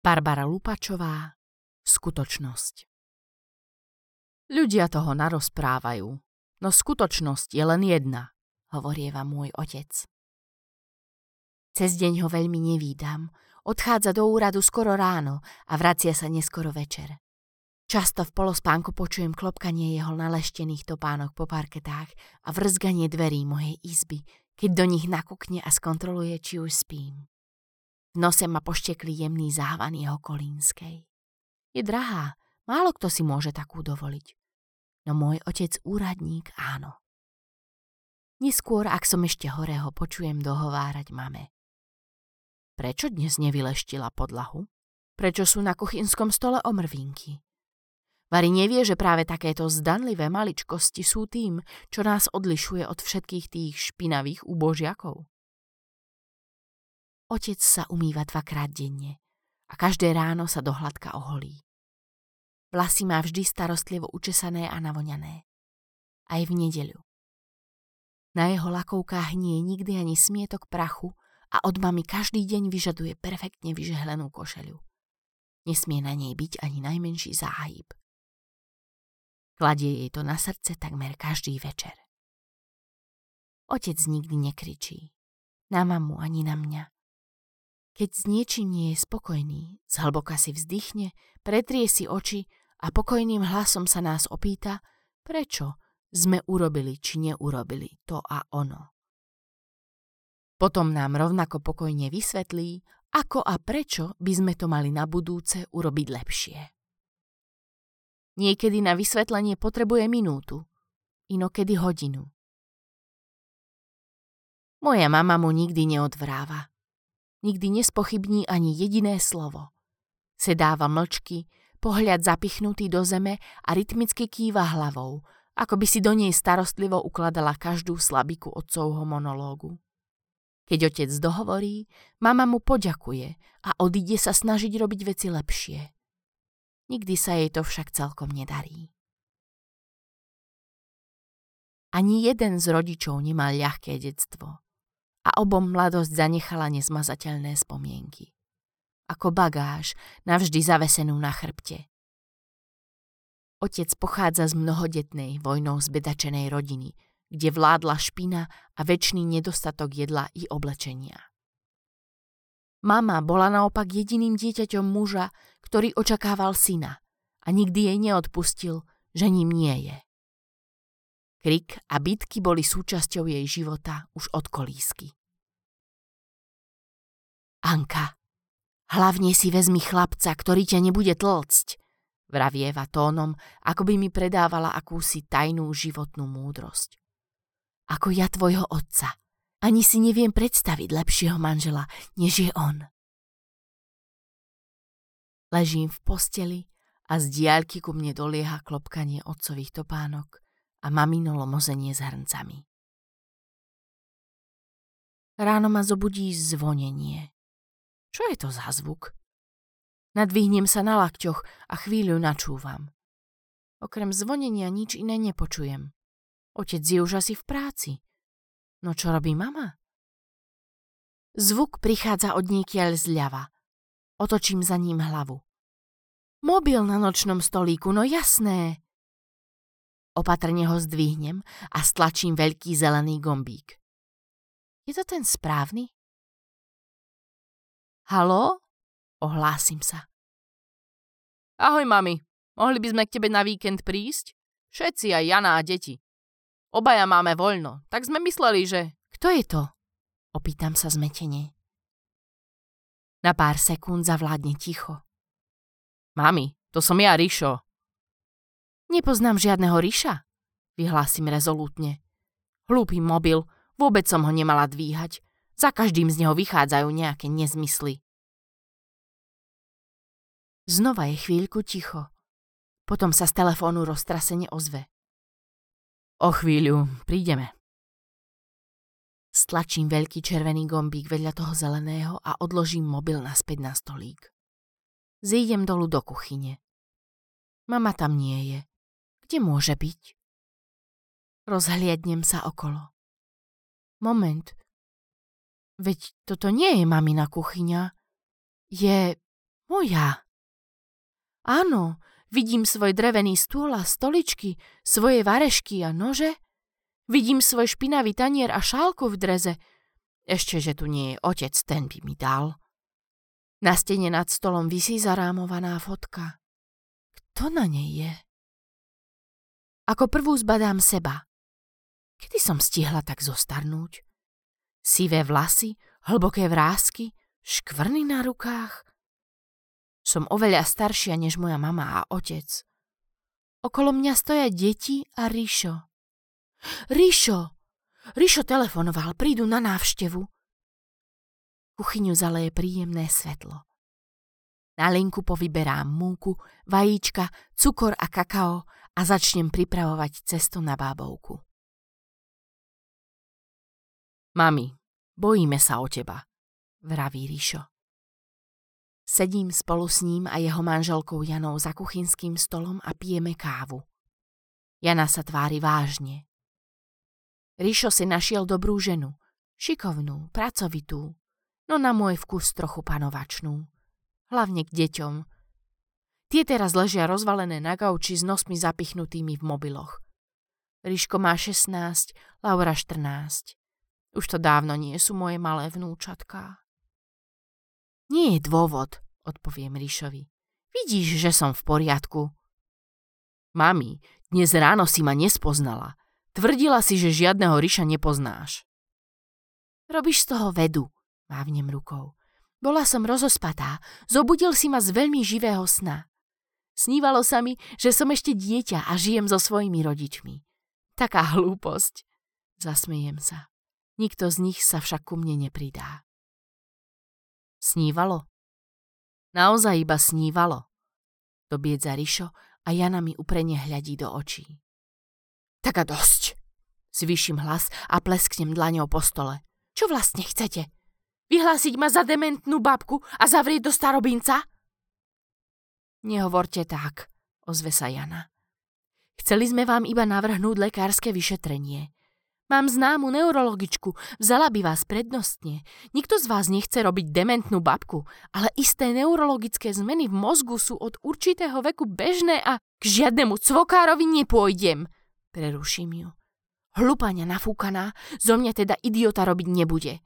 Barbara Lupačová Skutočnosť Ľudia toho narozprávajú, no skutočnosť je len jedna, hovorieva môj otec. Cez deň ho veľmi nevídam, odchádza do úradu skoro ráno a vracia sa neskoro večer. Často v polospánku počujem klopkanie jeho naleštených topánok po parketách a vrzganie dverí mojej izby, keď do nich nakukne a skontroluje, či už spím. Nose ma poštekli jemný závan jeho kolínskej. Je drahá, málo kto si môže takú dovoliť. No môj otec úradník áno. Neskôr, ak som ešte hore, ho počujem dohovárať mame. Prečo dnes nevyleštila podlahu? Prečo sú na kuchynskom stole omrvinky? Vary nevie, že práve takéto zdanlivé maličkosti sú tým, čo nás odlišuje od všetkých tých špinavých úbožiakov. Otec sa umýva dvakrát denne a každé ráno sa dohladka oholí. Vlasy má vždy starostlivo učesané a navoňané. Aj v nedeľu. Na jeho lakovkách nie je nikdy ani smietok prachu a od mami každý deň vyžaduje perfektne vyžehlenú košeľu. Nesmie na nej byť ani najmenší záhyb. Kladie jej to na srdce takmer každý večer. Otec nikdy nekričí. Na mamu ani na mňa. Keď s niečím nie je spokojný, zhlboka si vzdychne, pretrie si oči a pokojným hlasom sa nás opýta, prečo sme urobili či neurobili to a ono. Potom nám rovnako pokojne vysvetlí, ako a prečo by sme to mali na budúce urobiť lepšie. Niekedy na vysvetlenie potrebuje minútu, inokedy hodinu. Moja mama mu nikdy neodvráva nikdy nespochybní ani jediné slovo. Sedáva mlčky, pohľad zapichnutý do zeme a rytmicky kýva hlavou, ako by si do nej starostlivo ukladala každú slabiku otcovho monológu. Keď otec dohovorí, mama mu poďakuje a odíde sa snažiť robiť veci lepšie. Nikdy sa jej to však celkom nedarí. Ani jeden z rodičov nemal ľahké detstvo a obom mladosť zanechala nezmazateľné spomienky. Ako bagáž, navždy zavesenú na chrbte. Otec pochádza z mnohodetnej vojnou zbedačenej rodiny, kde vládla špina a väčší nedostatok jedla i oblečenia. Mama bola naopak jediným dieťaťom muža, ktorý očakával syna a nikdy jej neodpustil, že ním nie je. Krik a bitky boli súčasťou jej života už od kolísky. Anka, hlavne si vezmi chlapca, ktorý ťa nebude tlcť, vravieva tónom, ako by mi predávala akúsi tajnú životnú múdrosť. Ako ja tvojho otca. Ani si neviem predstaviť lepšieho manžela, než je on. Ležím v posteli a z diaľky ku mne dolieha klopkanie otcových topánok a mamino lomozenie s hrncami. Ráno ma zobudí zvonenie. Čo je to za zvuk? Nadvihnem sa na lakťoch a chvíľu načúvam. Okrem zvonenia nič iné nepočujem. Otec je už asi v práci. No čo robí mama? Zvuk prichádza od niekiaľ zľava. Otočím za ním hlavu. Mobil na nočnom stolíku, no jasné. Opatrne ho zdvihnem a stlačím veľký zelený gombík. Je to ten správny? Halo? Ohlásim sa. Ahoj, mami. Mohli by sme k tebe na víkend prísť? Všetci, aj Jana a deti. Obaja máme voľno, tak sme mysleli, že... Kto je to? Opýtam sa zmetenie. Na pár sekúnd zavládne ticho. Mami, to som ja, Rišo. Nepoznám žiadneho Ríša, vyhlásim rezolútne. Hlúpy mobil, vôbec som ho nemala dvíhať. Za každým z neho vychádzajú nejaké nezmysly. Znova je chvíľku ticho. Potom sa z telefónu roztrasene ozve. O chvíľu prídeme. Stlačím veľký červený gombík vedľa toho zeleného a odložím mobil naspäť na stolík. Zídem dolu do kuchyne. Mama tam nie je. Kde môže byť? Rozhliadnem sa okolo. Moment. Veď toto nie je mamina kuchyňa. Je Moja. Áno, vidím svoj drevený stôl a stoličky, svoje varešky a nože. Vidím svoj špinavý tanier a šálku v dreze. Ešte, že tu nie je otec, ten by mi dal. Na stene nad stolom visí zarámovaná fotka. Kto na nej je? Ako prvú zbadám seba. Kedy som stihla tak zostarnúť? Sivé vlasy, hlboké vrázky, škvrny na rukách. Som oveľa staršia než moja mama a otec. Okolo mňa stoja deti a Ríšo. Ríšo! Ríšo telefonoval, prídu na návštevu. Kuchyňu zaleje príjemné svetlo. Na linku povyberám múku, vajíčka, cukor a kakao a začnem pripravovať cesto na bábovku. Mami, bojíme sa o teba, vraví Ríšo. Sedím spolu s ním a jeho manželkou Janou za kuchynským stolom a pijeme kávu. Jana sa tvári vážne. Ríšo si našiel dobrú ženu, šikovnú, pracovitú, no na môj vkus trochu panovačnú. Hlavne k deťom. Tie teraz ležia rozvalené na gauči s nosmi zapichnutými v mobiloch. Ríško má 16, Laura 14. Už to dávno nie sú moje malé vnúčatká. Nie je dôvod, odpoviem Ríšovi. Vidíš, že som v poriadku. Mami, dnes ráno si ma nespoznala. Tvrdila si, že žiadneho Ríša nepoznáš. Robíš z toho vedu, mávnem rukou. Bola som rozospatá, zobudil si ma z veľmi živého sna. Snívalo sa mi, že som ešte dieťa a žijem so svojimi rodičmi. Taká hlúposť. Zasmejem sa. Nikto z nich sa však ku mne nepridá. Snívalo? Naozaj iba snívalo. Dobiedza Rišo a Jana mi uprene hľadí do očí. Tak a dosť. Zvyším hlas a plesknem dlaňou po stole. Čo vlastne chcete? Vyhlásiť ma za dementnú babku a zavrieť do starobinca? Nehovorte tak, ozve sa Jana. Chceli sme vám iba navrhnúť lekárske vyšetrenie. Mám známu neurologičku, vzala by vás prednostne. Nikto z vás nechce robiť dementnú babku, ale isté neurologické zmeny v mozgu sú od určitého veku bežné a k žiadnemu cvokárovi nepôjdem. Preruším ju. Hlupania nafúkaná, zo mňa teda idiota robiť nebude.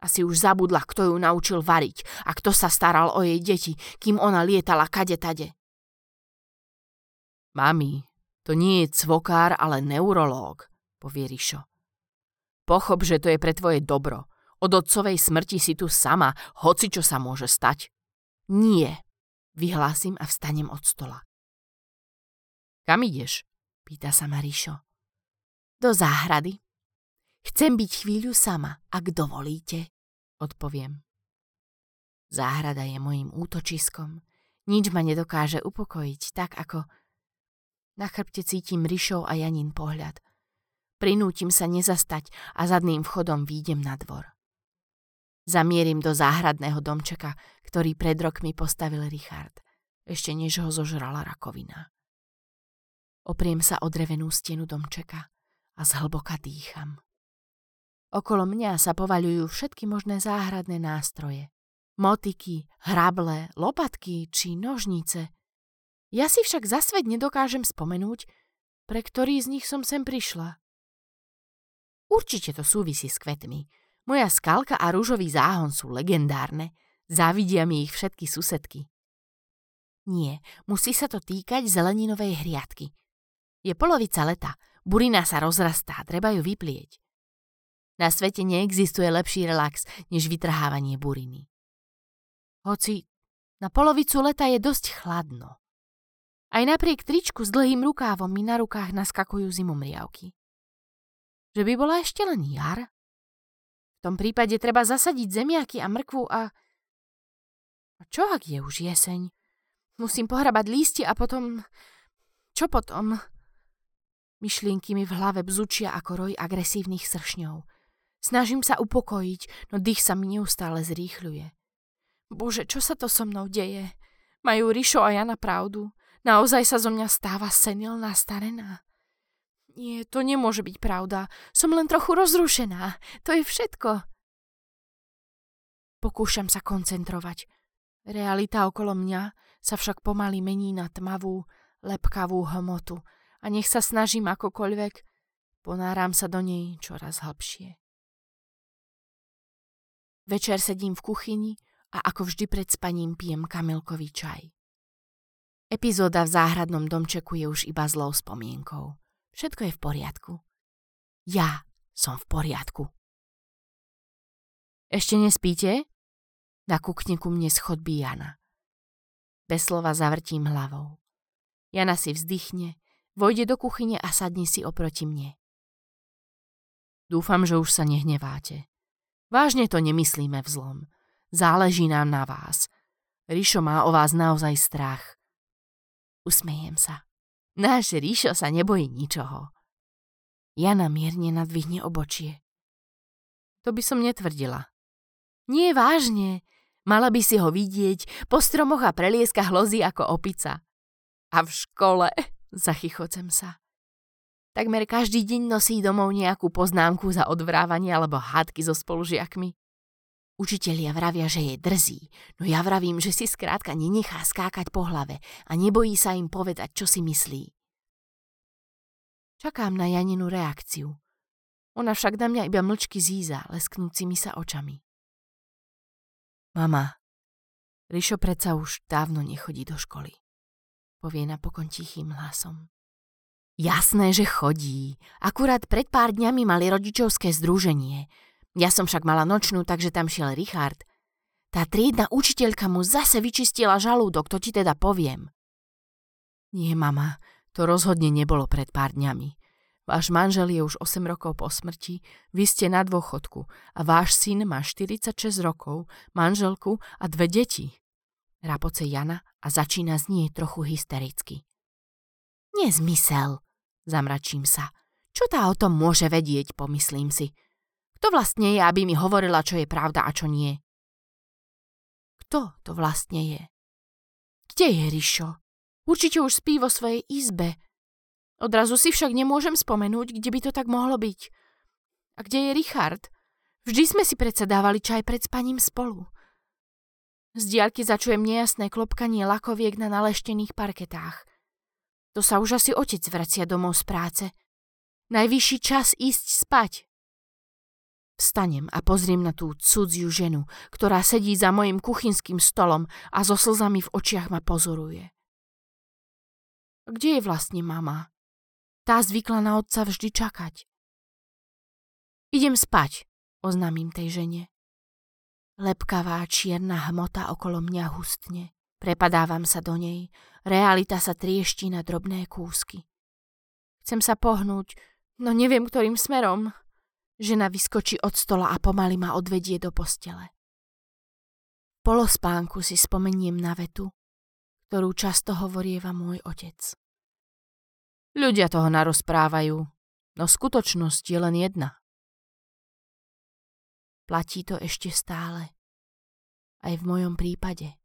Asi už zabudla, kto ju naučil variť a kto sa staral o jej deti, kým ona lietala kade tade. Mami, to nie je cvokár, ale neurológ povie Rišo. Pochop, že to je pre tvoje dobro. Od otcovej smrti si tu sama, hoci čo sa môže stať. Nie, vyhlásim a vstanem od stola. Kam ideš? Pýta sa ma Ríšo. Do záhrady. Chcem byť chvíľu sama, ak dovolíte, odpoviem. Záhrada je mojim útočiskom. Nič ma nedokáže upokojiť, tak ako... Na chrbte cítim Rišov a Janin pohľad. Prinútim sa nezastať a zadným vchodom výjdem na dvor. Zamierim do záhradného domčeka, ktorý pred rokmi postavil Richard, ešte než ho zožrala rakovina. Opriem sa o drevenú stenu domčeka a zhlboka dýcham. Okolo mňa sa povaľujú všetky možné záhradné nástroje. Motiky, hrable, lopatky či nožnice. Ja si však za svet nedokážem spomenúť, pre ktorý z nich som sem prišla. Určite to súvisí s kvetmi. Moja skalka a rúžový záhon sú legendárne. Závidia mi ich všetky susedky. Nie, musí sa to týkať zeleninovej hriadky. Je polovica leta, burina sa rozrastá, treba ju vyplieť. Na svete neexistuje lepší relax, než vytrhávanie buriny. Hoci na polovicu leta je dosť chladno. Aj napriek tričku s dlhým rukávom mi na rukách naskakujú zimomriavky. Že by bola ešte len jar? V tom prípade treba zasadiť zemiaky a mrkvu a... A čo ak je už jeseň? Musím pohrabať lístie a potom... Čo potom? Myšlienky mi v hlave bzučia ako roj agresívnych sršňov. Snažím sa upokojiť, no dých sa mi neustále zrýchľuje. Bože, čo sa to so mnou deje? Majú Rišo a Jana pravdu. Naozaj sa zo mňa stáva senilná starená. Nie, to nemôže byť pravda. Som len trochu rozrušená. To je všetko. Pokúšam sa koncentrovať. Realita okolo mňa sa však pomaly mení na tmavú, lepkavú hmotu a nech sa snažím akokoľvek, ponáram sa do nej čoraz hlbšie. Večer sedím v kuchyni a ako vždy pred spaním pijem kamilkový čaj. Epizóda v záhradnom domčeku je už iba zlou spomienkou. Všetko je v poriadku. Ja som v poriadku. Ešte nespíte? Nakúkne ku mne schodby Jana. Bez slova zavrtím hlavou. Jana si vzdychne, vojde do kuchyne a sadne si oproti mne. Dúfam, že už sa nehneváte. Vážne to nemyslíme vzlom. Záleží nám na vás. Rišo má o vás naozaj strach. Usmejem sa. Náš Ríšo sa nebojí ničoho. Jana mierne nadvihne obočie. To by som netvrdila. Nie vážne. Mala by si ho vidieť, po stromoch a prelieska hlozí ako opica. A v škole, zachychocem sa. Takmer každý deň nosí domov nejakú poznámku za odvrávanie alebo hádky so spolužiakmi. Učitelia vravia, že je drzý, no ja vravím, že si skrátka nenechá skákať po hlave a nebojí sa im povedať, čo si myslí. Čakám na Janinu reakciu. Ona však na mňa iba mlčky zíza, lesknúcimi sa očami. Mama, Rišo predsa už dávno nechodí do školy. Povie napokon tichým hlasom. Jasné, že chodí. Akurát pred pár dňami mali rodičovské združenie – ja som však mala nočnú, takže tam šiel Richard. Tá triedna učiteľka mu zase vyčistila žalúdok, to ti teda poviem. Nie, mama, to rozhodne nebolo pred pár dňami. Váš manžel je už 8 rokov po smrti, vy ste na dôchodku a váš syn má 46 rokov, manželku a dve deti. Rapoce Jana a začína znieť trochu hystericky. Nezmysel, zamračím sa. Čo tá o tom môže vedieť, pomyslím si. Kto vlastne je, aby mi hovorila, čo je pravda a čo nie? Kto to vlastne je? Kde je Rišo? Určite už spí vo svojej izbe. Odrazu si však nemôžem spomenúť, kde by to tak mohlo byť. A kde je Richard? Vždy sme si predsa dávali čaj pred spaním spolu. Z diaľky začujem nejasné klopkanie lakoviek na naleštených parketách. To sa už asi otec vracia domov z práce. Najvyšší čas ísť spať. Vstanem a pozriem na tú cudziu ženu, ktorá sedí za mojim kuchynským stolom a so slzami v očiach ma pozoruje. Kde je vlastne mama? Tá zvykla na otca vždy čakať. Idem spať, oznámim tej žene. Lepkavá čierna hmota okolo mňa hustne. Prepadávam sa do nej, realita sa triešti na drobné kúsky. Chcem sa pohnúť, no neviem ktorým smerom. Žena vyskočí od stola a pomaly ma odvedie do postele. Polospánku si spomeniem na vetu, ktorú často hovorieva môj otec. Ľudia toho narozprávajú, no skutočnosť je len jedna. Platí to ešte stále. Aj v mojom prípade.